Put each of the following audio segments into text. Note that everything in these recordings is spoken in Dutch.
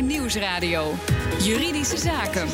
Nieuwsradio. Juridische Zaken.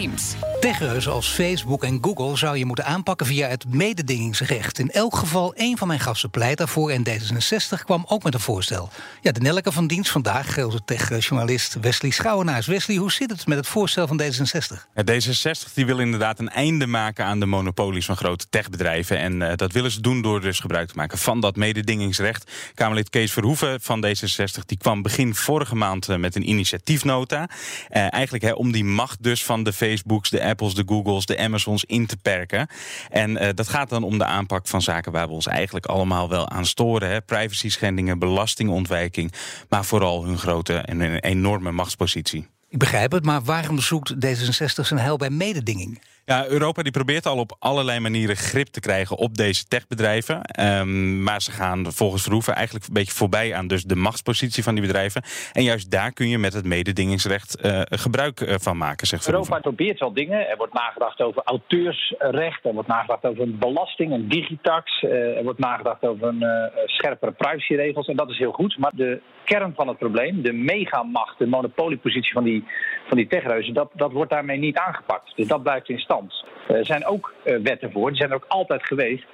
Liemt. Techreuzen als Facebook en Google zou je moeten aanpakken via het mededingingsrecht. In elk geval, één van mijn gasten pleit daarvoor en D66 kwam ook met een voorstel. Ja, de Nelke van dienst vandaag, onze techjournalist Wesley Schouwenaars. Wesley, hoe zit het met het voorstel van D66? Ja, D66 die wil inderdaad een einde maken aan de monopolies van grote techbedrijven. En uh, dat willen ze doen door dus gebruik te maken van dat mededingingsrecht. Kamerlid Kees Verhoeven van D66 die kwam begin vorige maand uh, met een initiatiefnota. Uh, eigenlijk hè, om die macht dus van de Facebooks, de Apples, de Googles, de Amazons in te perken. En uh, dat gaat dan om de aanpak van zaken waar we ons eigenlijk allemaal wel aan storen. Privacy schendingen, belastingontwijking, maar vooral hun grote en enorme machtspositie. Ik begrijp het, maar waarom zoekt D66 zijn heil bij mededinging? Ja, Europa die probeert al op allerlei manieren grip te krijgen op deze techbedrijven. Um, maar ze gaan volgens Verhoeven eigenlijk een beetje voorbij aan dus de machtspositie van die bedrijven. En juist daar kun je met het mededingingsrecht uh, gebruik uh, van maken, zegt Europa probeert wel dingen. Er wordt nagedacht over auteursrecht, er wordt nagedacht over een belasting, een digitax. Uh, er wordt nagedacht over een scherpere privacyregels. En dat is heel goed. Maar de kern van het probleem, de megamacht, de monopoliepositie van die, van die techreuzen, dat, dat wordt daarmee niet aangepakt. Dus dat blijft in stand. Er zijn ook wetten voor, die zijn er ook altijd geweest.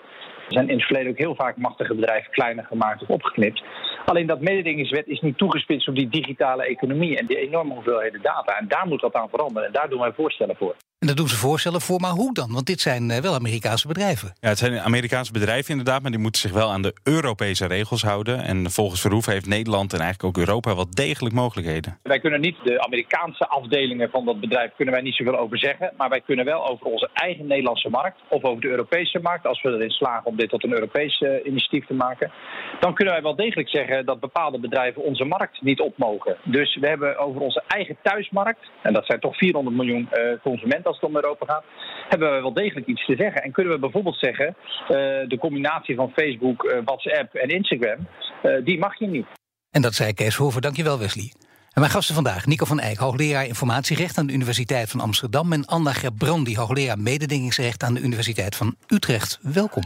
Er zijn in het verleden ook heel vaak machtige bedrijven kleiner gemaakt of opgeknipt. Alleen dat mededingingswet is niet toegespitst op die digitale economie en die enorme hoeveelheden data. En daar moet wat aan veranderen. En daar doen wij voorstellen voor. En daar doen ze voorstellen voor, maar hoe dan? Want dit zijn wel Amerikaanse bedrijven. Ja, het zijn Amerikaanse bedrijven inderdaad, maar die moeten zich wel aan de Europese regels houden. En volgens Verhoeven heeft Nederland en eigenlijk ook Europa wel degelijk mogelijkheden. Wij kunnen niet de Amerikaanse afdelingen van dat bedrijf kunnen wij niet zoveel over zeggen. Maar wij kunnen wel over onze eigen Nederlandse markt of over de Europese markt, als we erin slagen om dit tot een Europees uh, initiatief te maken, dan kunnen wij wel degelijk zeggen dat bepaalde bedrijven onze markt niet op mogen. Dus we hebben over onze eigen thuismarkt, en dat zijn toch 400 miljoen uh, consumenten als het om Europa gaat, hebben we wel degelijk iets te zeggen. En kunnen we bijvoorbeeld zeggen, uh, de combinatie van Facebook, uh, WhatsApp en Instagram, uh, die mag je niet. En dat zei Kees Hoever. Dankjewel, Wesley. En mijn gasten vandaag, Nico van Eyck, hoogleraar informatierecht aan de Universiteit van Amsterdam... en Anna Gerbrandi, hoogleraar mededingingsrecht aan de Universiteit van Utrecht. Welkom.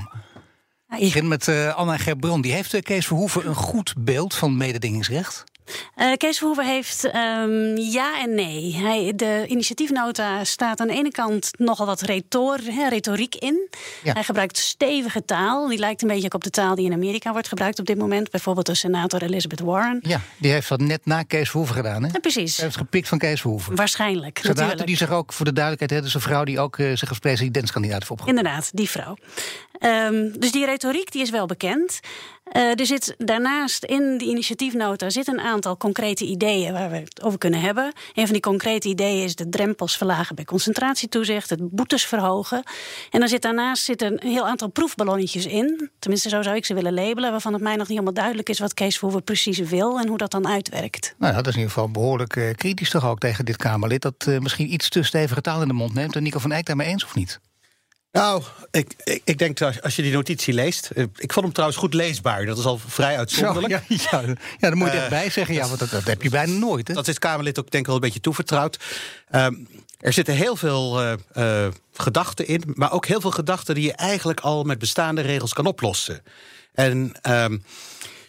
Ik begin met uh, Anna Gerbrandi. Heeft uh, Kees Verhoeven een goed beeld van mededingingsrecht? Uh, Kees Verhoeven heeft um, ja en nee. Hij, de initiatiefnota staat aan de ene kant nogal wat retor, he, retoriek in. Ja. Hij gebruikt stevige taal. Die lijkt een beetje op de taal die in Amerika wordt gebruikt op dit moment. Bijvoorbeeld de senator Elizabeth Warren. Ja, die heeft dat net na Kees Verhoeven gedaan, hè? Ja, precies. Hij heeft gepikt van Kees Verhoeven. Waarschijnlijk, natuurlijk. die zich ook, voor de duidelijkheid, is een vrouw die ook uh, zich als presidentskandidaat heeft opgeroepen. Inderdaad, die vrouw. Um, dus die retoriek die is wel bekend. Uh, er zit daarnaast in die initiatiefnota zit een aantal concrete ideeën waar we het over kunnen hebben. Een van die concrete ideeën is de drempels verlagen bij concentratietoezicht, het boetes verhogen. En dan zit daarnaast zit een heel aantal proefballonnetjes in. Tenminste, zo zou ik ze willen labelen, waarvan het mij nog niet helemaal duidelijk is wat Kees Verhoeven precies wil en hoe dat dan uitwerkt. Nou, dat is in ieder geval behoorlijk uh, kritisch toch ook tegen dit Kamerlid, dat uh, misschien iets te stevige taal in de mond neemt. En Nico van Eyck daarmee eens of niet? Nou, ik, ik, ik denk dat als je die notitie leest. Ik vond hem trouwens goed leesbaar. Dat is al vrij uitzonderlijk. Zo, ja, ja, ja, dan moet je uh, erbij zeggen. Ja, want dat, dat heb je bijna nooit. Hè? Dat is Kamerlid ook denk ik wel een beetje toevertrouwd. Um, er zitten heel veel uh, uh, gedachten in. Maar ook heel veel gedachten die je eigenlijk al met bestaande regels kan oplossen. En. Um,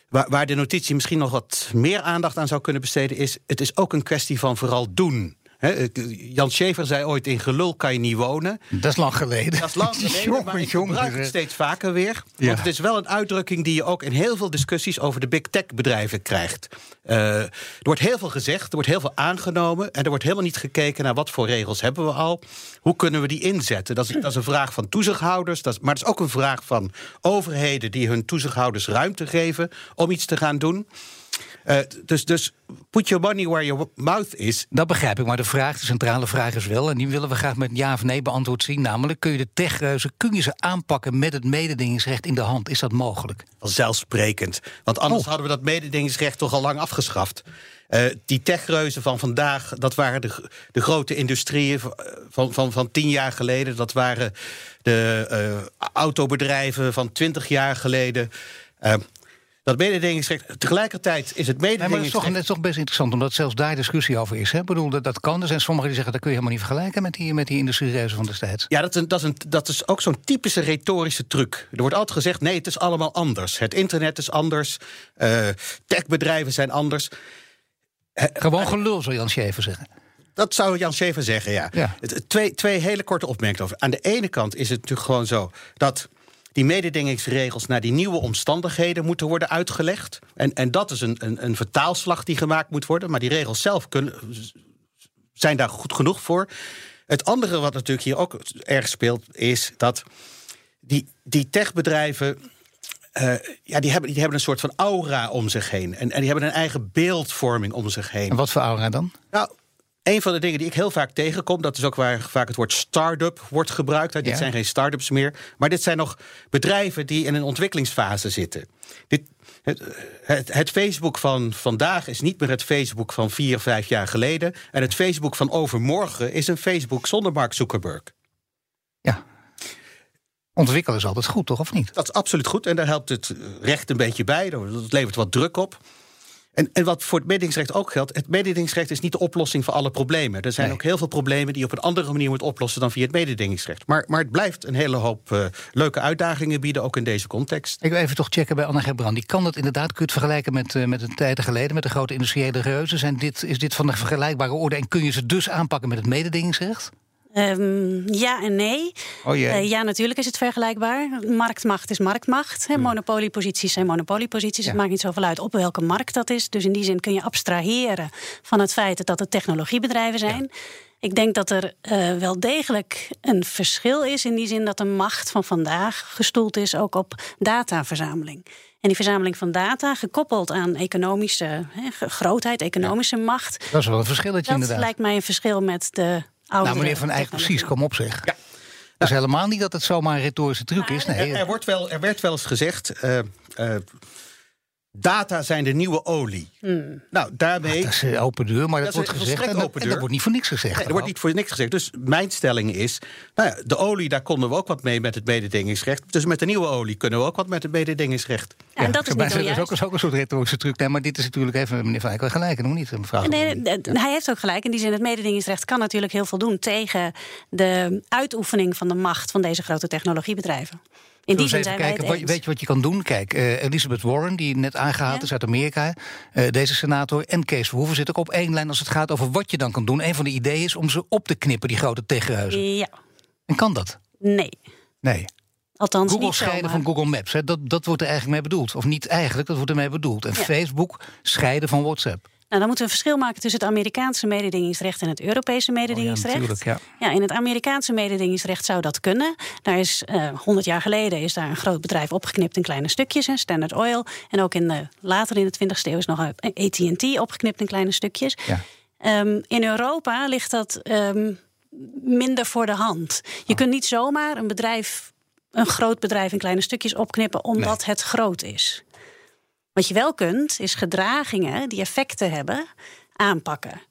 Waar, waar de notitie misschien nog wat meer aandacht aan zou kunnen besteden, is: het is ook een kwestie van vooral doen. He, Jan Schever zei ooit: in gelul kan je niet wonen. Dat is lang geleden. Dat is lang geleden, jongen, maar ik gebruik het steeds vaker weer. Ja. Want het is wel een uitdrukking die je ook in heel veel discussies over de big tech bedrijven krijgt. Uh, er wordt heel veel gezegd, er wordt heel veel aangenomen. En er wordt helemaal niet gekeken naar wat voor regels hebben we al. Hoe kunnen we die inzetten? Dat is, dat is een vraag van toezichthouders. Dat is, maar het is ook een vraag van overheden die hun toezichthouders ruimte geven om iets te gaan doen. Uh, dus, dus put your money where your mouth is. Dat begrijp ik, maar de vraag, de centrale vraag is wel... en die willen we graag met ja of nee beantwoord zien... namelijk, kun je de techreuzen, kun je ze aanpakken... met het mededingingsrecht in de hand? Is dat mogelijk? Zelfsprekend. Want anders oh. hadden we dat mededingingsrecht toch al lang afgeschaft. Uh, die techreuzen van vandaag, dat waren de, de grote industrieën van, van, van tien jaar geleden. Dat waren de uh, autobedrijven van twintig jaar geleden. Uh, dat mededingingsrecht. Tegelijkertijd is het mededingingsrecht. Nee, maar het, is toch, toch best interessant, omdat zelfs daar discussie over is. Hè? Ik bedoel, dat, dat kan. Er zijn sommigen die zeggen dat kun je helemaal niet vergelijken met die, met die industriereizen van destijds. Ja, dat is, een, dat, is een, dat is ook zo'n typische retorische truc. Er wordt altijd gezegd: nee, het is allemaal anders. Het internet is anders. Uh, techbedrijven zijn anders. Gewoon gelul, zou Jan Schever zeggen. Dat zou Jan Schever zeggen, ja. ja. Twee, twee hele korte opmerkingen over. Aan de ene kant is het natuurlijk gewoon zo dat die mededingingsregels naar die nieuwe omstandigheden moeten worden uitgelegd. En, en dat is een, een, een vertaalslag die gemaakt moet worden. Maar die regels zelf kunnen, zijn daar goed genoeg voor. Het andere wat natuurlijk hier ook erg speelt, is dat die, die techbedrijven. Uh, ja, die hebben, die hebben een soort van aura om zich heen. En, en die hebben een eigen beeldvorming om zich heen. En wat voor aura dan? Nou, een van de dingen die ik heel vaak tegenkom, dat is ook waar vaak het woord start-up wordt gebruikt. Dit zijn geen start-ups meer, maar dit zijn nog bedrijven die in een ontwikkelingsfase zitten. Dit, het, het, het, Facebook van vandaag is niet meer het Facebook van vier, vijf jaar geleden. En het Facebook van overmorgen is een Facebook zonder Mark Zuckerberg. Ja. Ontwikkelen is altijd goed, toch, of niet? Dat is absoluut goed en daar helpt het recht een beetje bij. Dat levert wat druk op. En, en wat voor het mededingingsrecht ook geldt, het mededingingsrecht is niet de oplossing voor alle problemen. Er zijn ook heel veel problemen die je op een andere manier moet oplossen dan via het mededingingsrecht. Maar, maar het blijft een hele hoop uh, leuke uitdagingen bieden, ook in deze context. Ik wil even toch checken bij Gebrand. Die kan dat inderdaad, kun je het vergelijken met, uh, met een tijd geleden, met de grote industriële reuzen. Zijn dit, is dit van de vergelijkbare orde en kun je ze dus aanpakken met het mededingingsrecht? Um, ja en nee. Oh uh, ja, natuurlijk is het vergelijkbaar. Marktmacht is marktmacht. Hmm. Monopolieposities zijn monopolieposities. Het maakt niet zoveel uit op welke markt dat is. Dus in die zin kun je abstraheren van het feit dat het technologiebedrijven zijn. Ik denk dat er uh, wel degelijk een verschil is in die zin dat de macht van vandaag gestoeld is ook op dataverzameling. En die verzameling van data, gekoppeld aan economische he, grootheid, economische ja. macht. Dat is wel een verschilletje dat inderdaad. Dat lijkt mij een verschil met de nou, meneer Van Eyck, precies, kom op zeg. Ja. Dat is helemaal niet dat het zomaar een retorische truc is. Nee. Er, er, wordt wel, er werd wel eens gezegd. Uh, uh, Data zijn de nieuwe olie. Hmm. Nou, daarmee. dat is een open deur, maar dat, wordt gezegd. En dat, en dat, wordt niet voor niks gezegd. Nee, er wordt niet voor niks gezegd. Dus mijn stelling is: nou ja, de olie, daar konden we ook wat mee met het mededingingsrecht. Dus met de nieuwe olie kunnen we ook wat met het mededingingsrecht. Ja, en dat is, niet dat is ook, ook, een soort retorische truc. Nee, maar dit is natuurlijk even, meneer Van Eyck, gelijk. Nog niet, mevrouw. Nee, nee, hij heeft ook gelijk. In die zin, het mededingingsrecht kan natuurlijk heel veel doen tegen de uitoefening van de macht van deze grote technologiebedrijven. Die zin zijn kijken, wij Weet je wat je kan doen? Kijk, uh, Elizabeth Warren, die net aangehaald ja. is uit Amerika, uh, deze senator, en Kees Verhoeven zitten ook op één lijn als het gaat over wat je dan kan doen. Een van de ideeën is om ze op te knippen, die grote tegenhuizen. Ja. En kan dat? Nee. Nee. Althans, Google niet scheiden van Google Maps, hè, dat, dat wordt er eigenlijk mee bedoeld. Of niet eigenlijk, dat wordt ermee bedoeld. En ja. Facebook scheiden van WhatsApp. Nou, dan moeten we een verschil maken tussen het Amerikaanse mededingingsrecht en het Europese mededingingsrecht. Oh ja, ja. in het Amerikaanse mededingingsrecht zou dat kunnen. Daar is uh, 100 jaar geleden is daar een groot bedrijf opgeknipt in kleine stukjes, hè, Standard Oil. En ook in de, later in de 20e eeuw is nog AT&T opgeknipt in kleine stukjes. Ja. Um, in Europa ligt dat um, minder voor de hand. Je oh. kunt niet zomaar een bedrijf, een groot bedrijf in kleine stukjes opknippen omdat nee. het groot is. Wat je wel kunt, is gedragingen die effecten hebben, aanpakken.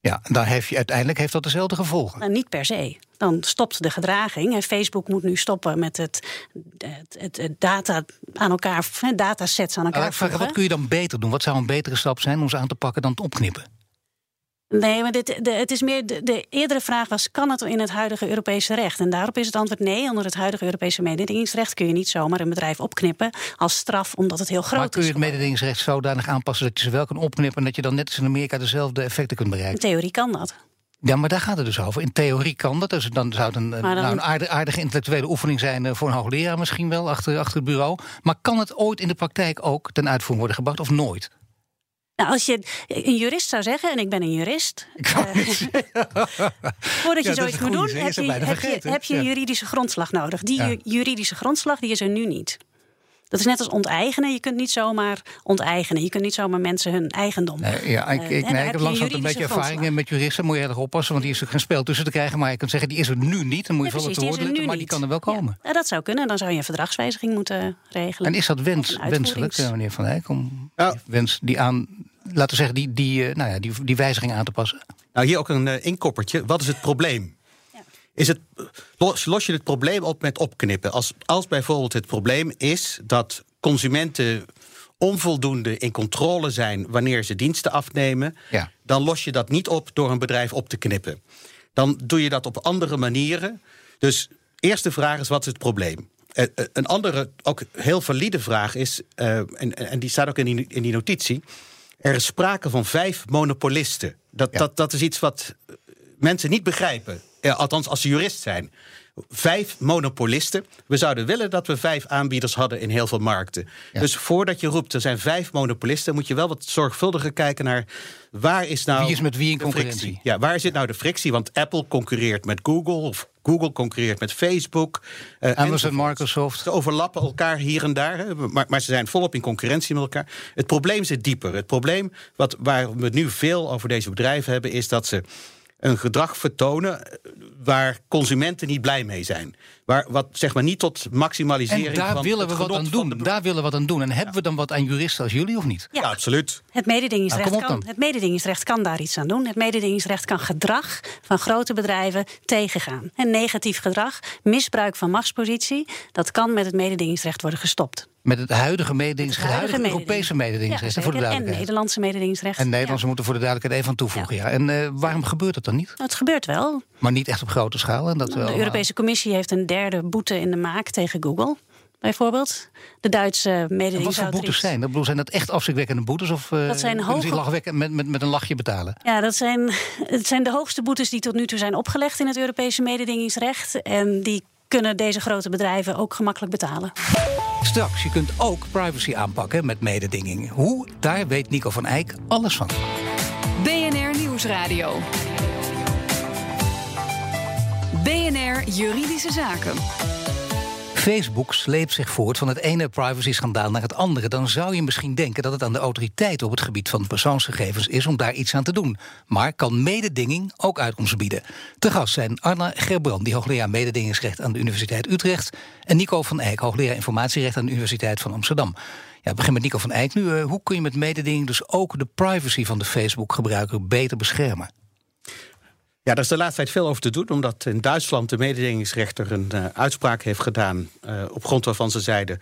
Ja, dan heeft je, uiteindelijk heeft dat dezelfde gevolgen. Nou, niet per se. Dan stopt de gedraging. En Facebook moet nu stoppen met het, het, het, het data aan elkaar, datasets aan elkaar. vraag, wat kun je dan beter doen? Wat zou een betere stap zijn om ze aan te pakken dan het opknippen? Nee, maar dit, de, het is meer de, de, eerdere vraag was: kan het in het huidige Europese recht? En daarop is het antwoord nee. Onder het huidige Europese mededingingsrecht kun je niet zomaar een bedrijf opknippen als straf omdat het heel groot is. Maar kun je het mededingingsrecht zodanig aanpassen dat je ze wel kan opknippen en dat je dan net als in Amerika dezelfde effecten kunt bereiken? In theorie kan dat. Ja, maar daar gaat het dus over. In theorie kan dat. Dus dan zou het een, dan... Nou, een aardige, aardige, intellectuele oefening zijn voor een hoogleraar misschien wel achter, achter het bureau. Maar kan het ooit in de praktijk ook ten uitvoering worden gebracht of nooit? Nou, als je een jurist zou zeggen, en ik ben een jurist. Ik uh, voordat je zoiets moet doen, heb je, heb, je, heb je, een juridische grondslag nodig. Die ja. juridische grondslag die is er nu niet. Dat is net als onteigenen. Je kunt niet zomaar onteigenen. Je kunt niet zomaar mensen hun eigendom. Nee, ja, ik, ik, uh, nee, ik heb langzamerhand een beetje ervaring met juristen. Moet je erg oppassen, want die is er geen spel tussen te krijgen. Maar je kunt zeggen, die is er nu niet. Dan moet je ja, wel wat te woorden maar die kan er wel komen. Ja, dat zou kunnen. Dan zou je een verdragswijziging moeten regelen. En is dat wens, wenselijk, meneer Van Eyck? Om wens die aan laten we zeggen, die, die, nou ja, die, die wijziging aan te passen. Nou, hier ook een uh, inkoppertje. Wat is het probleem? Is het, los, los je het probleem op met opknippen? Als, als bijvoorbeeld het probleem is dat consumenten onvoldoende in controle zijn wanneer ze diensten afnemen, Ja. dan los je dat niet op door een bedrijf op te knippen. Dan doe je dat op andere manieren. Dus eerste vraag is: wat is het probleem? Eh, eh, een andere, ook heel valide vraag is, eh, en, en die staat ook in die, in die notitie. Er is sprake van vijf monopolisten. Dat, Ja. dat, dat is iets wat mensen niet begrijpen. Eh, althans, als ze jurist zijn. Vijf monopolisten. We zouden willen dat we vijf aanbieders hadden in heel veel markten. Ja. Dus voordat je roept er zijn vijf monopolisten, moet je wel wat zorgvuldiger kijken naar waar is nou. Wie is met wie in concurrentie? frictie? Ja, waar zit nou de frictie? Want Apple concurreert met Google, of Google concurreert met Facebook. eh, Amazon. Microsoft. Ze overlappen elkaar hier en daar, hè, maar, maar ze zijn volop in concurrentie met elkaar. Het probleem zit dieper. Het probleem wat, waar we nu veel over deze bedrijven hebben, is dat ze een gedrag vertonen eh, waar consumenten niet blij mee zijn. Waar, wat zeg maar niet tot maximalisering En daar van willen het we wat aan van doen. de- Daar willen we wat aan doen. En hebben we dan wat aan juristen als jullie of niet? Ja, absoluut. Het mededingingsrecht, Nou, kan, het mededingingsrecht kan daar iets aan doen. Het mededingingsrecht kan gedrag van grote bedrijven tegengaan. En negatief gedrag, misbruik van machtspositie, dat kan met het mededingingsrecht worden gestopt. Met het huidige mededingingsrecht, het huidige Europese mededingingsrecht, Ja, voor de en. Nederlandse mededingingsrecht. En Nederlandse moeten voor de duidelijkheid even aan toevoegen. Ja. En eh, waarom gebeurt het dan niet? Ja. Het gebeurt wel. Maar niet echt op grote schaal. En dat we De Europese Commissie heeft een derde boete in de maak tegen Google. Bijvoorbeeld. De Duitse En wat voor mededingingsautoriteit. boetes zijn? dat? Bedoel, zijn dat echt afschrikwekkende boetes? Of eh, Dat zijn ze hoge- lachwekken met, met, met een lachje betalen? Ja, dat zijn, het zijn de hoogste boetes die tot nu toe zijn opgelegd in het Europese mededingingsrecht. En die kunnen deze grote bedrijven ook gemakkelijk betalen. Straks, je kunt ook privacy aanpakken met mededinging. Hoe? Daar weet Nico van Eyck alles van. BNR Nieuwsradio. BNR Juridische Zaken. Facebook sleept zich voort van het ene privacy-schandaal naar het andere. Dan zou je misschien denken dat het aan de autoriteiten op het gebied van persoonsgegevens is om daar iets aan te doen. Maar kan mededinging ook uitkomsten bieden? Te gast zijn Arna Gerbrand, die hoogleraar mededingingsrecht aan de Universiteit Utrecht. En Nico van Eyck, hoogleraar informatierecht aan de Universiteit van Amsterdam. Ja, begin met Nico van Eyck nu. Eh, hoe kun je met mededinging dus ook de privacy van de Facebook-gebruiker beter beschermen? Ja, daar is de laatste tijd veel over te doen, omdat in Duitsland de mededingingsrechter een eh, uitspraak heeft gedaan. eh, op grond waarvan ze zeiden.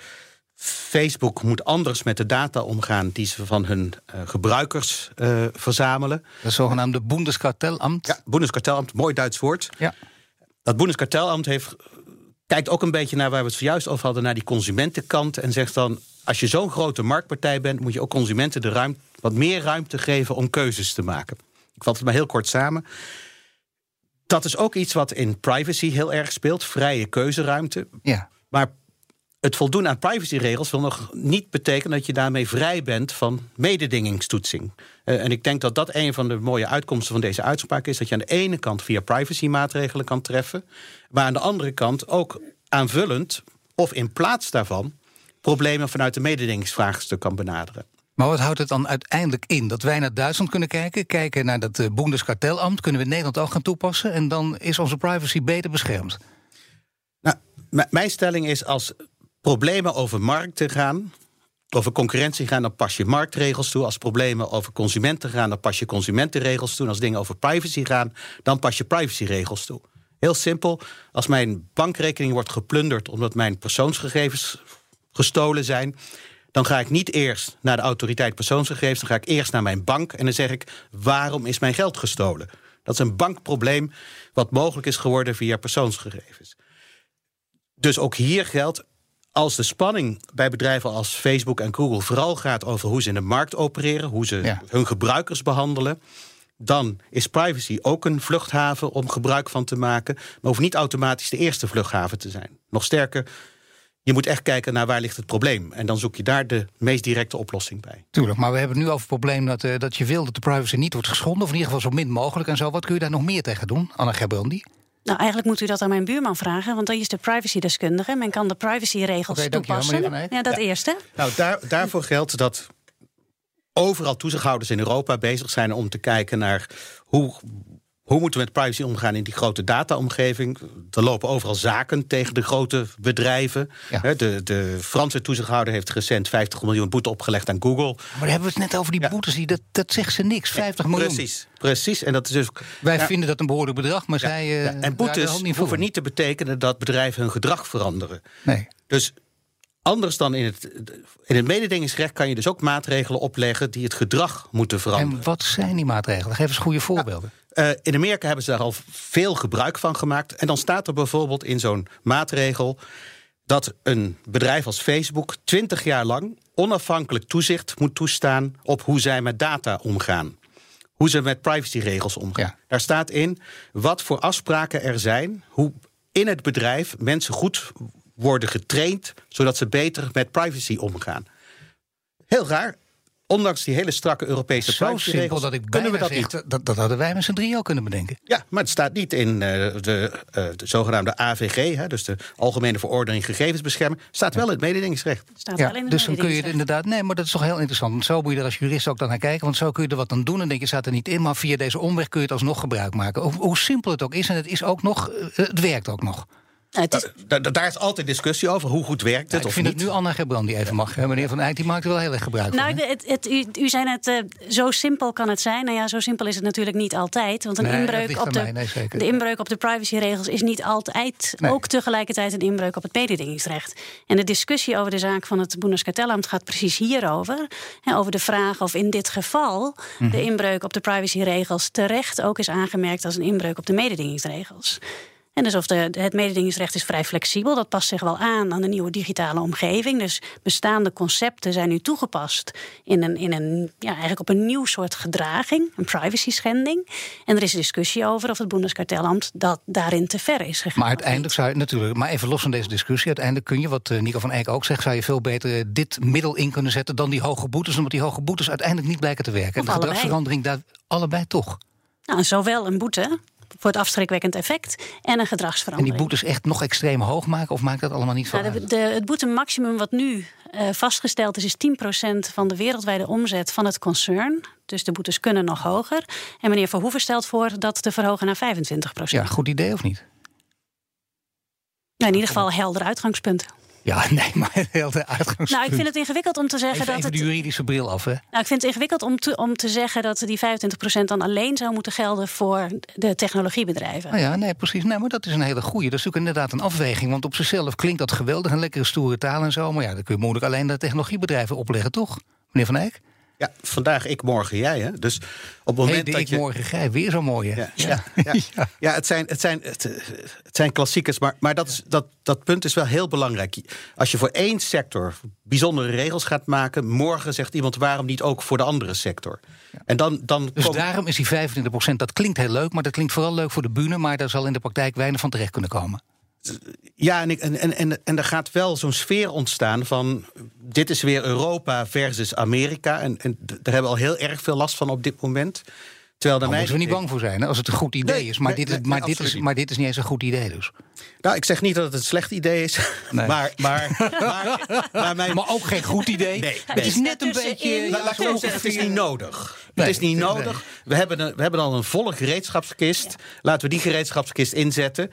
Facebook moet anders met de data omgaan die ze van hun eh, gebruikers verzamelen. Dat zogenaamde Bundeskartellamt. Ja, Bundeskartellamt, mooi Duits woord. Ja. Dat Bundeskartellamt heeft, kijkt ook een beetje naar waar we het zojuist over hadden, naar die consumentenkant. En zegt dan: als je zo'n grote marktpartij bent, moet je ook consumenten de ruimte, wat meer ruimte geven om keuzes te maken. Ik vat het maar heel kort samen. Dat is ook iets wat in privacy heel erg speelt, vrije keuzeruimte. ja. Maar het voldoen aan privacyregels wil nog niet betekenen dat je daarmee vrij bent van mededingingstoetsing. Eh, en ik denk dat dat een van de mooie uitkomsten van deze uitspraak is: dat je aan de ene kant via privacymaatregelen kan treffen, maar aan de andere kant ook aanvullend of in plaats daarvan problemen vanuit de mededingingsvraagstuk kan benaderen. Maar wat houdt het dan uiteindelijk in? Dat wij naar Duitsland kunnen kijken, kijken naar dat uh, Bundeskartellamt, kunnen we Nederland ook gaan toepassen en dan is onze privacy beter beschermd? Nou, mijn stelling is als problemen over markten gaan, over concurrentie gaan, dan pas je marktregels toe. Als problemen over consumenten gaan, dan pas je consumentenregels toe. Als dingen over privacy gaan, dan pas je privacyregels toe. Heel simpel, als mijn bankrekening wordt geplunderd omdat mijn persoonsgegevens gestolen zijn, dan ga ik niet eerst naar de autoriteit persoonsgegevens, dan ga ik eerst naar mijn bank en dan zeg ik: waarom is mijn geld gestolen? Dat is een bankprobleem wat mogelijk is geworden via persoonsgegevens. Dus ook hier geldt, als de spanning bij bedrijven als Facebook en Google vooral gaat over hoe ze in de markt opereren, hoe ze Ja. hun gebruikers behandelen, dan is privacy ook een vluchthaven om gebruik van te maken, maar hoeft niet automatisch de eerste vluchthaven te zijn. Nog sterker, je moet echt kijken naar waar ligt het probleem. En dan zoek je daar de meest directe oplossing bij. Tuurlijk, maar we hebben het nu over het probleem dat, uh, dat je wil dat de privacy niet wordt geschonden, of in ieder geval zo min mogelijk en zo. Wat kun je daar nog meer tegen doen, Anna Gerbrandi? Nou, eigenlijk moet u dat aan mijn buurman vragen, want hij is de privacydeskundige. Men kan de privacyregels Oké, dankjewel, toepassen. Eyck. ja, dat Ja. eerste. Nou, daar, daarvoor geldt dat overal toezichthouders in Europa bezig zijn om te kijken naar hoe, hoe moeten we met privacy omgaan in die grote dataomgeving. Er lopen overal zaken tegen de grote bedrijven. Ja. De, de Franse toezichthouder heeft recent 50 miljoen boete opgelegd aan Google. Maar hebben we het net over die Ja. boetes, die, dat, dat zegt ze niks, 50 miljoen. Precies, precies. En dat is dus. Wij Ja, vinden dat een behoorlijk bedrag, maar zij. eh, en boetes niet hoeven niet te betekenen dat bedrijven hun gedrag veranderen. Nee. Dus Anders dan in het, in het mededingingsrecht kan je dus ook maatregelen opleggen die het gedrag moeten veranderen. En wat zijn die maatregelen? Geef eens goede voorbeelden. Uh, in Amerika hebben ze daar al veel gebruik van gemaakt. En dan staat er bijvoorbeeld in zo'n maatregel dat een bedrijf als Facebook 20 jaar lang onafhankelijk toezicht moet toestaan op hoe zij met data omgaan. Hoe ze met privacyregels omgaan. Daar staat in wat voor afspraken er zijn, hoe in het bedrijf mensen goed worden getraind zodat ze beter met privacy omgaan. Heel raar. Ondanks die hele strakke Europese Zo simpel dat ik kunnen we dat niet. Dat, dat hadden wij met z'n drieën al kunnen bedenken. Ja, maar het staat niet in uh, de, uh, de, zogenaamde AVG, hè, dus de Algemene Verordening Gegevensbescherming. Staat wel in het mededingingsrecht. Staat ja, wel in het dus dan kun je het inderdaad. Nee, maar dat is toch heel interessant. Zo moet je er als jurist ook dan naar kijken. Want zo kun je er wat aan doen. En denk je, staat er niet in. Maar via deze omweg kun je het alsnog gebruik maken. Hoe, hoe simpel het ook is. En het is ook nog. Uh, het werkt ook nog. Nou, is... daar is altijd discussie over. Hoe goed werkt het ja, ik vind niet? het nu Anna Gebrand die even mag. Meneer Van Eyck die maakt er wel heel erg gebruik nou, van. Het, het, u, u zei net, uh, zo simpel kan het zijn. Nou ja, zo simpel is het natuurlijk niet altijd. Want een nee, inbreuk, op de, nee, de inbreuk op de privacyregels is niet altijd nee. ook tegelijkertijd een inbreuk op het mededingingsrecht. En de discussie over de zaak van het Bundeskartellamt gaat precies hierover. Hè, over de vraag of in dit geval mm -hmm. de inbreuk op de privacyregels terecht ook is aangemerkt als een inbreuk op de mededingingsregels. En dus of de, het mededingingsrecht is vrij flexibel. Dat past zich wel aan aan de nieuwe digitale omgeving. Dus bestaande concepten zijn nu toegepast in een, in een, ja, eigenlijk op een nieuw soort gedraging, een privacy schending. En er is een discussie over of het Bundeskartellamt dat daarin te ver is gegaan. Maar uiteindelijk zou je natuurlijk, maar even los van deze discussie, uiteindelijk kun je, wat eh, Nico van Eyck ook zegt, zou je veel beter dit middel in kunnen zetten dan die hoge boetes, omdat die hoge boetes uiteindelijk niet blijken te werken. Of en de gedragsverandering daar allebei toch. Nou, zowel een boete voor het afschrikwekkend effect en een gedragsverandering. En die boetes echt nog extreem hoog maken of maakt dat allemaal niet van? Nou, de, de, het boetemaximum wat nu uh, vastgesteld is, is 10% van de wereldwijde omzet van het concern. Dus de boetes kunnen nog hoger. En meneer Verhoeven stelt voor dat te verhogen naar 25%. Ja, goed idee of niet? Nou, in ieder geval helder uitgangspunt. Ja, nee, maar heel de uitgangspunt. Nou, ik vind het ingewikkeld om te zeggen even, dat. Even de juridische bril af, hè? Nou, ik vind het ingewikkeld om te, om te zeggen dat die 25% dan alleen zou moeten gelden voor de technologiebedrijven. Nou ja, nee, precies. Nee, maar dat is een hele goede. Dat is natuurlijk inderdaad een afweging. Want op zichzelf klinkt dat geweldig, een lekkere stoere taal en zo. Maar ja, dan kun je moeilijk alleen de technologiebedrijven opleggen, toch? Meneer Van Eyck? Ja, vandaag ik, morgen jij. Hè? Dus op het moment hey, dat ik, je... morgen jij, weer zo mooi. Hè? Ja, ja, ja, ja. ja het, zijn, het, zijn, het, het, zijn klassiekers, maar, maar dat, is, dat, dat punt is wel heel belangrijk. Als je voor één sector bijzondere regels gaat maken... morgen zegt iemand waarom niet ook voor de andere sector. En dan, dan dus daarom is die 25% dat klinkt heel leuk... maar dat klinkt vooral leuk voor de bühne... maar daar zal in de praktijk weinig van terecht kunnen komen. Ja, en, en, en, en, en er gaat wel zo'n sfeer ontstaan van... dit is weer Europa versus Amerika. En, en daar hebben we al heel erg veel last van op dit moment. Terwijl daar moeten we niet bang voor zijn hè, als het een goed idee Nee, is. Maar, nee, dit, is, nee, maar, nee, dit is, absoluut maar dit is niet eens een goed idee dus. Nou, ik zeg niet dat het een slecht idee is. Nee. Maar, maar, maar, maar, mijn, Maar ook geen goed idee. Nee, Het is net een beetje... La- laat ik zeggen, het is niet nodig. Nee, het is niet nee. nodig. We, hebben een, we hebben al een volle gereedschapskist. Laten we die gereedschapskist inzetten.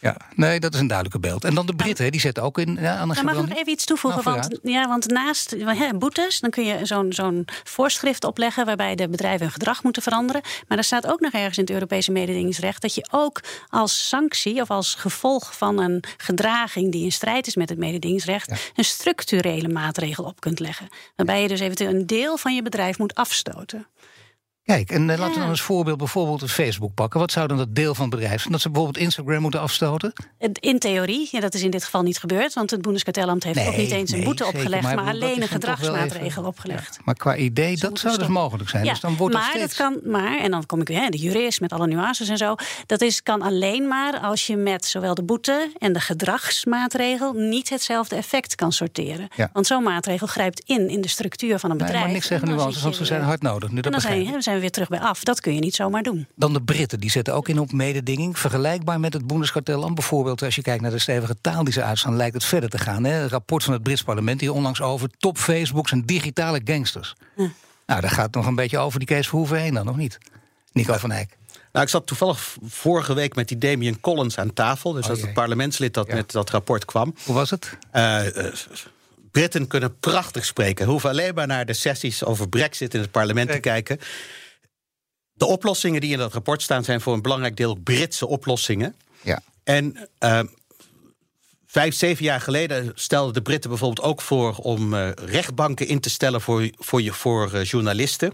Ja, nee, dat is een duidelijke beeld. En dan de Britten, die zetten ook in... Ja, Anna Nou, mag ik nog even iets toevoegen? Nou, want, ja, want naast hè, boetes, dan kun je zo'n zo'n voorschrift opleggen waarbij de bedrijven hun gedrag moeten veranderen. Maar er staat ook nog ergens in het Europese mededingingsrecht dat je ook als sanctie of als gevolg van een gedraging die in strijd is met het mededingingsrecht, een structurele maatregel op kunt leggen. Waarbij je dus eventueel een deel van je bedrijf moet afstoten. Kijk, en eh, laten we Ja. dan als voorbeeld bijvoorbeeld het Facebook pakken. Wat zou dan dat deel van het bedrijf zijn? Dat ze bijvoorbeeld Instagram moeten afstoten? In theorie, ja, dat is in dit geval niet gebeurd, want het Bundeskartellamt heeft Nee, ook niet eens een nee, boete zeker, opgelegd, maar alleen een gedragsmaatregel even- opgelegd. Ja, maar qua idee, dat zou dus stoppen. mogelijk zijn. dus dan wordt maar het dat steeds... kan, maar, en dan kom ik weer, hè, de jurist met alle nuances en zo. Dat is, kan alleen maar als je met zowel de boete en de gedragsmaatregel niet hetzelfde effect kan sorteren. Ja. Want zo'n maatregel grijpt in in de structuur van een Nee, bedrijf. maar niks zeggen nuances, want ze zijn hard nodig. Nu, dat begrijp zijn we weer terug bij af. Dat kun je niet zomaar doen. Dan de Britten, die zetten ook in op mededinging. Vergelijkbaar met het Bundeskartellamt bijvoorbeeld. Als je kijkt naar de stevige taal die ze uitstaan, lijkt het verder te gaan. Hè? Een rapport van het Brits parlement hier onlangs over top Facebooks en digitale gangsters. Nou, daar gaat nog een beetje over die Kees Verhoeven heen dan, nog niet? Nico van Eyck. Nou, ik zat toevallig vorige week met die Damien Collins aan tafel. Dus Oh dat is jee. het parlementslid dat Ja. met dat rapport kwam. Hoe was het? Eh, eh, Britten kunnen prachtig spreken. Hoeven alleen maar naar de sessies over Brexit in het parlement te kijken. De oplossingen die in dat rapport staan, zijn voor een belangrijk deel Britse oplossingen. Ja. En eh, vijf, zeven jaar geleden stelden de Britten bijvoorbeeld ook voor om uh, rechtbanken in te stellen voor, voor, je, voor uh, journalisten.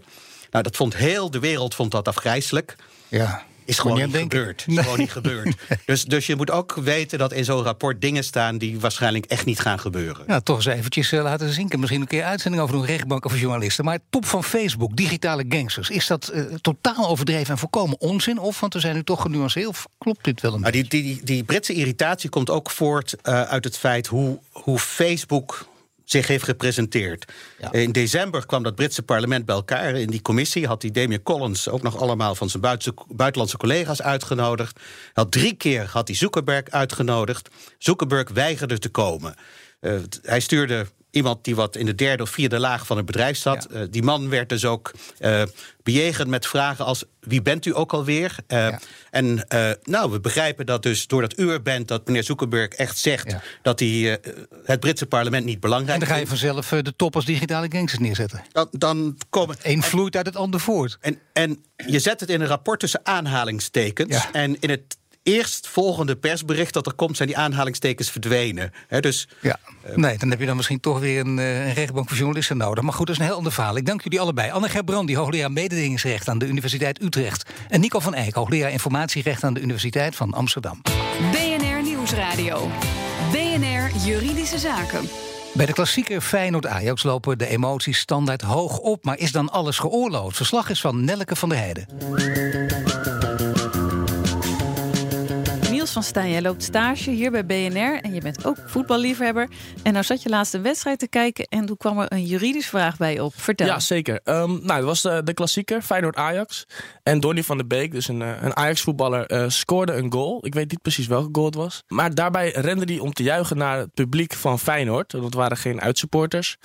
Nou, dat vond heel de wereld vond dat afgrijzelijk. Ja. Is gewoon niet, gebeurd. Is gewoon niet gebeurd. Dus, dus je moet ook weten dat in zo'n rapport dingen staan die waarschijnlijk echt niet gaan gebeuren. Ja, toch eens eventjes uh, laten zinken. Misschien een keer uitzending over een rechtbank of journalisten. Maar top van Facebook, digitale gangsters. Is dat uh, totaal overdreven en volkomen onzin? Of, want we zijn nu toch genuanceerd, of klopt dit wel een nou, beetje? Die, die, die Britse irritatie komt ook voort uh, uit het feit hoe, hoe Facebook zich heeft gepresenteerd. Ja. In december kwam dat Britse parlement bij elkaar. In die commissie had die Damien Collins ook nog allemaal van zijn buitenlandse collega's uitgenodigd. Had drie keer had hij Zuckerberg uitgenodigd. Zuckerberg weigerde te komen. Uh, hij stuurde iemand die wat in de derde of vierde laag van het bedrijf zat. Ja. Uh, die man werd dus ook uh, bejegend met vragen als: wie bent u ook alweer? Uh, ja. En nou, we begrijpen dat dus doordat u er bent, dat meneer Zuckerberg echt zegt ja. dat hij het Britse parlement niet belangrijk vindt. En dan ga je vanzelf de top als digitale gangsters neerzetten. Dan, dan komen. Eén vloeit uit het ander voort. En, en je zet het in een rapport tussen aanhalingstekens. En in het eerstvolgende persbericht dat er komt, zijn die aanhalingstekens verdwenen. He, dus, ja. nee, dan heb je dan misschien toch weer een, een rechtbank voor journalisten nodig. Maar goed, dat is een heel ander verhaal. Ik dank jullie allebei. Anne Gerbrandi, hoogleraar mededingingsrecht aan de Universiteit Utrecht. En Nico van Eyck, hoogleraar informatierecht aan de Universiteit van Amsterdam. BNR Nieuwsradio. BNR Juridische Zaken. Bij de klassieker Feyenoord-Ajax lopen de emoties standaard hoog op. Maar is dan alles geoorloofd? Verslag is van Nelke van der Heijden. Van jij loopt stage hier bij BNR en je bent ook voetballiefhebber. En nou zat je laatst een wedstrijd te kijken en toen kwam er een juridische vraag bij op. Vertel. Ja, zeker. Um, nou, dat was de, de klassieker, Feyenoord-Ajax. En Donny van der Beek, dus een, een Ajax-voetballer, uh, scoorde een goal. Ik weet niet precies welke goal het was. Maar daarbij rende hij om te juichen naar het publiek van Feyenoord. Dat waren geen uitsupporters.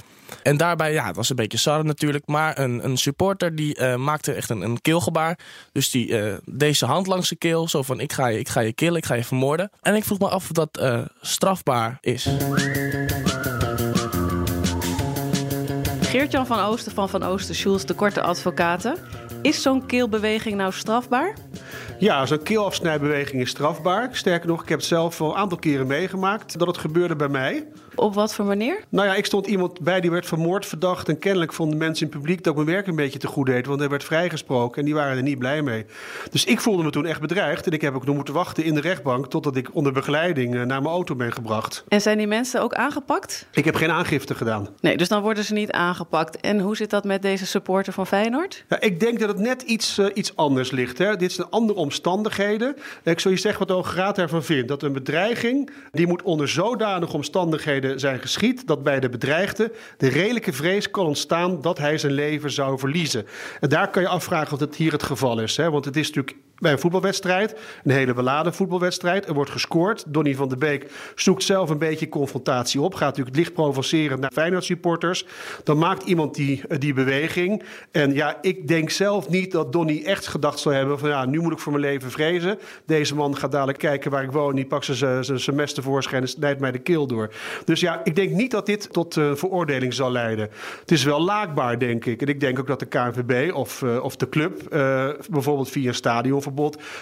En daarbij, ja, het was een beetje sarre natuurlijk. Maar een, een supporter die maakte echt een, een keelgebaar. Dus die uh, deze hand langs de keel. Zo van, ik ga je, ik ga je killen, ik ga je vermoorden. En ik vroeg me af of dat uh, strafbaar is. Geert-Jan van Oosten van Van Oosten Schulz, de korte advocaten. Is zo'n keelbeweging nou strafbaar? Ja, zo'n keelafsnijbeweging is strafbaar. Sterker nog, ik heb het zelf al een aantal keren meegemaakt dat het gebeurde bij mij. Op wat voor manier? Nou ja, ik stond iemand bij die werd vermoord verdacht. En kennelijk vonden mensen in het publiek dat ik mijn werk een beetje te goed deed. Want hij werd vrijgesproken en die waren er niet blij mee. Dus ik voelde me toen echt bedreigd. En ik heb ook nog moeten wachten in de rechtbank totdat ik onder begeleiding naar mijn auto ben gebracht. En zijn die mensen ook aangepakt? Ik heb geen aangifte gedaan. Nee, dus dan worden ze niet aangepakt. En hoe zit dat met deze supporter van Feyenoord? Ja, ik denk dat het net iets, uh, iets anders ligt. Hè. Dit zijn andere omstandigheden. Ik zou je zeggen wat de Graad ervan vindt. Dat een bedreiging, die moet onder zodanige omstandigheden zijn geschied... dat bij de bedreigde de redelijke vrees kan ontstaan... dat hij zijn leven zou verliezen. En daar kan je afvragen of het hier het geval is. Hè. Want het is natuurlijk bij een voetbalwedstrijd. Een hele beladen voetbalwedstrijd. Er wordt gescoord. Donny van der Beek zoekt zelf een beetje confrontatie op. Gaat natuurlijk licht provoceren naar Feyenoord supporters. Dan maakt iemand die, die beweging. En ja, ik denk zelf niet dat Donny echt gedacht zou hebben van ja, nu moet ik voor mijn leven vrezen. Deze man gaat dadelijk kijken waar ik woon. Die pakt zijn semester tevoorschijn en snijdt mij de keel door. Dus ja, ik denk niet dat dit tot uh, veroordeling zal leiden. Het is wel laakbaar, denk ik. En ik denk ook dat de KNVB of, uh, of de club bijvoorbeeld via een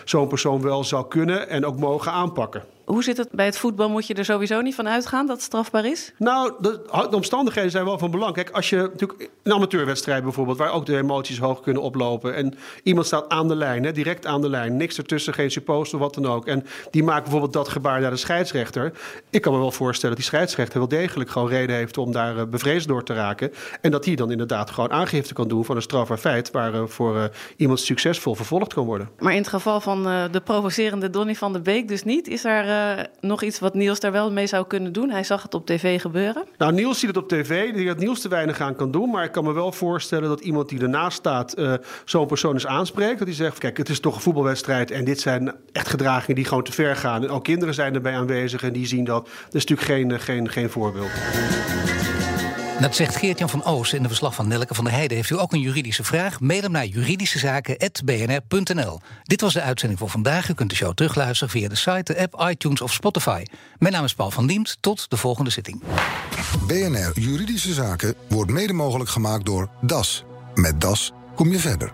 zo'n persoon wel zou kunnen en ook mogen aanpakken. Hoe zit het bij het voetbal? Moet je er sowieso niet van uitgaan dat het strafbaar is? Nou, de, de, omstandigheden zijn wel van belang. Kijk, als je natuurlijk een amateurwedstrijd bijvoorbeeld, waar ook de emoties hoog kunnen oplopen. En iemand staat aan de lijn, hè, direct aan de lijn, niks ertussen, geen supposter, wat dan ook. En die maakt bijvoorbeeld dat gebaar naar de scheidsrechter. Ik kan me wel voorstellen dat die scheidsrechter wel degelijk gewoon reden heeft om daar uh, bevreesd door te raken. En dat hij dan inderdaad gewoon aangifte kan doen van een strafbaar feit waarvoor uh, uh, iemand succesvol vervolgd kan worden. Maar in het geval van uh, de provocerende Donny van der Beek dus niet, is uh, nog iets wat Niels daar wel mee zou kunnen doen? Hij zag het op tv gebeuren. Nou, Niels ziet het op tv. Ik denk dat Niels te weinig aan kan doen. Maar ik kan me wel voorstellen dat iemand die ernaast staat uh, zo'n persoon eens aanspreekt. Dat hij zegt, kijk, het is toch een voetbalwedstrijd en dit zijn echt gedragingen die gewoon te ver gaan. En ook kinderen zijn erbij aanwezig en die zien dat. Dat is natuurlijk geen, geen, geen voorbeeld. Dat zegt Geert-Jan van Oost in de verslag van Nelke van der Heijden. Heeft u ook een juridische vraag? Mail hem naar juridischezaken.bnr.nl. Dit was de uitzending voor vandaag. U kunt de show terugluisteren via de site, de app, iTunes of Spotify. Mijn naam is Paul van Diemt. Tot de volgende zitting. BNR Juridische Zaken wordt mede mogelijk gemaakt door DAS. Met DAS kom je verder.